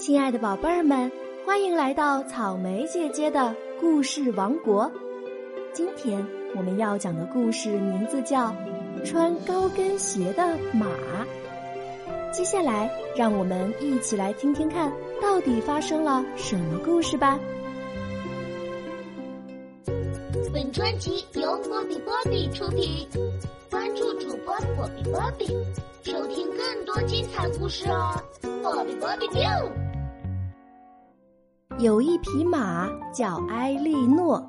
亲爱的宝贝儿们，欢迎来到草莓姐姐的故事王国。今天我们要讲的故事名字叫《穿高跟鞋的马》。接下来，让我们一起来听听看，到底发生了什么故事吧。本专辑由波比波比出品，关注主播波比波比，收听更多精彩故事哦！波比波比 Biu。有一匹马叫埃莉诺，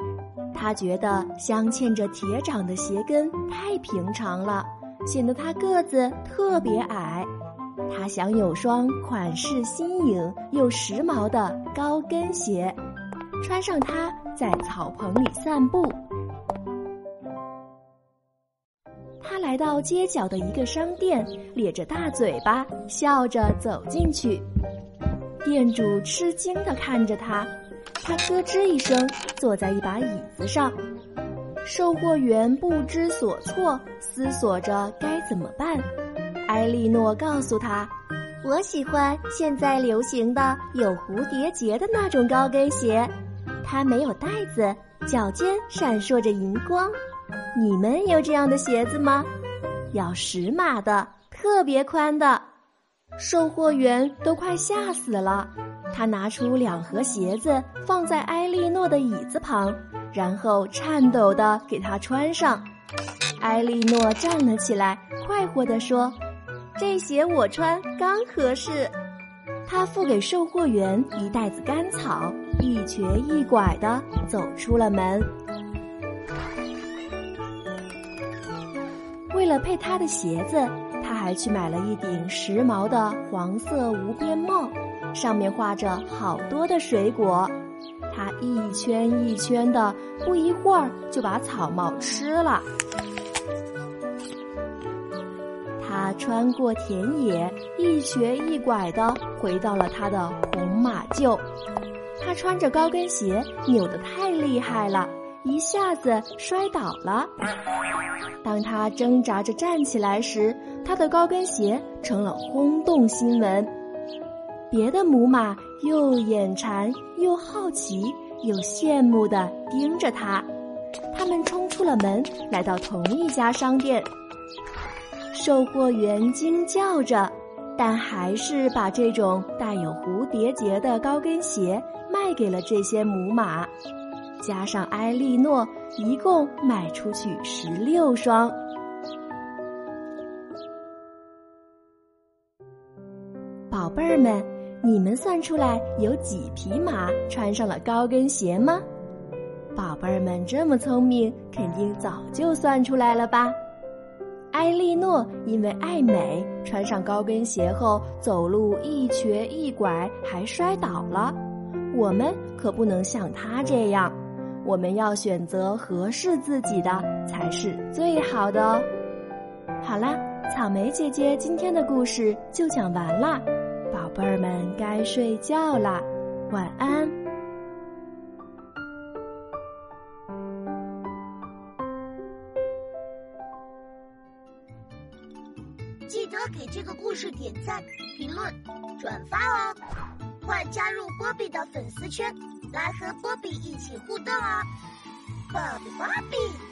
他觉得镶嵌着铁掌的鞋跟太平常了，显得他个子特别矮。他想有双款式新颖又时髦的高跟鞋，穿上它在草棚里散步。他来到街角的一个商店，咧着大嘴巴，笑着走进去。店主吃惊地看着他，他咯吱一声坐在一把椅子上。售货员不知所措，思索着该怎么办。埃莉诺告诉他：“我喜欢现在流行的有蝴蝶结的那种高跟鞋，它没有带子，脚尖闪烁着银光。你们有这样的鞋子吗？要十码的，特别宽的。”售货员都快吓死了，他拿出两盒鞋子放在埃莉诺的椅子旁，然后颤抖地给她穿上。埃莉诺站了起来，快活地说：“这鞋我穿刚合适。”他付给售货员一袋子干草，一瘸一拐地走出了门。为了配他的鞋子。还去买了一顶时髦的黄色无边帽，上面画着好多的水果。他一圈一圈的，不一会儿就把草帽吃了。他穿过田野，一瘸一拐的回到了他的红马厩。他穿着高跟鞋，扭得太厉害了。一下子摔倒了。当他挣扎着站起来时，他的高跟鞋成了轰动新闻。别的母马又眼馋又好奇又羡慕地盯着他。他们冲出了门，来到同一家商店。售货员惊叫着，但还是把这种带有蝴蝶结的高跟鞋卖给了这些母马。加上埃莉诺，一共卖出去十六双。宝贝儿们，你们算出来有几匹马穿上了高跟鞋吗？宝贝儿们这么聪明，肯定早就算出来了吧？埃莉诺因为爱美，穿上高跟鞋后走路一瘸一拐，还摔倒了。我们可不能像她这样。我们要选择合适自己的才是最好的哦。好啦，草莓姐姐今天的故事就讲完啦，宝贝儿们该睡觉啦，晚安。记得给这个故事点赞、评论、转发哦！快加入波比的粉丝圈！来和波比一起互动哦，波比波比。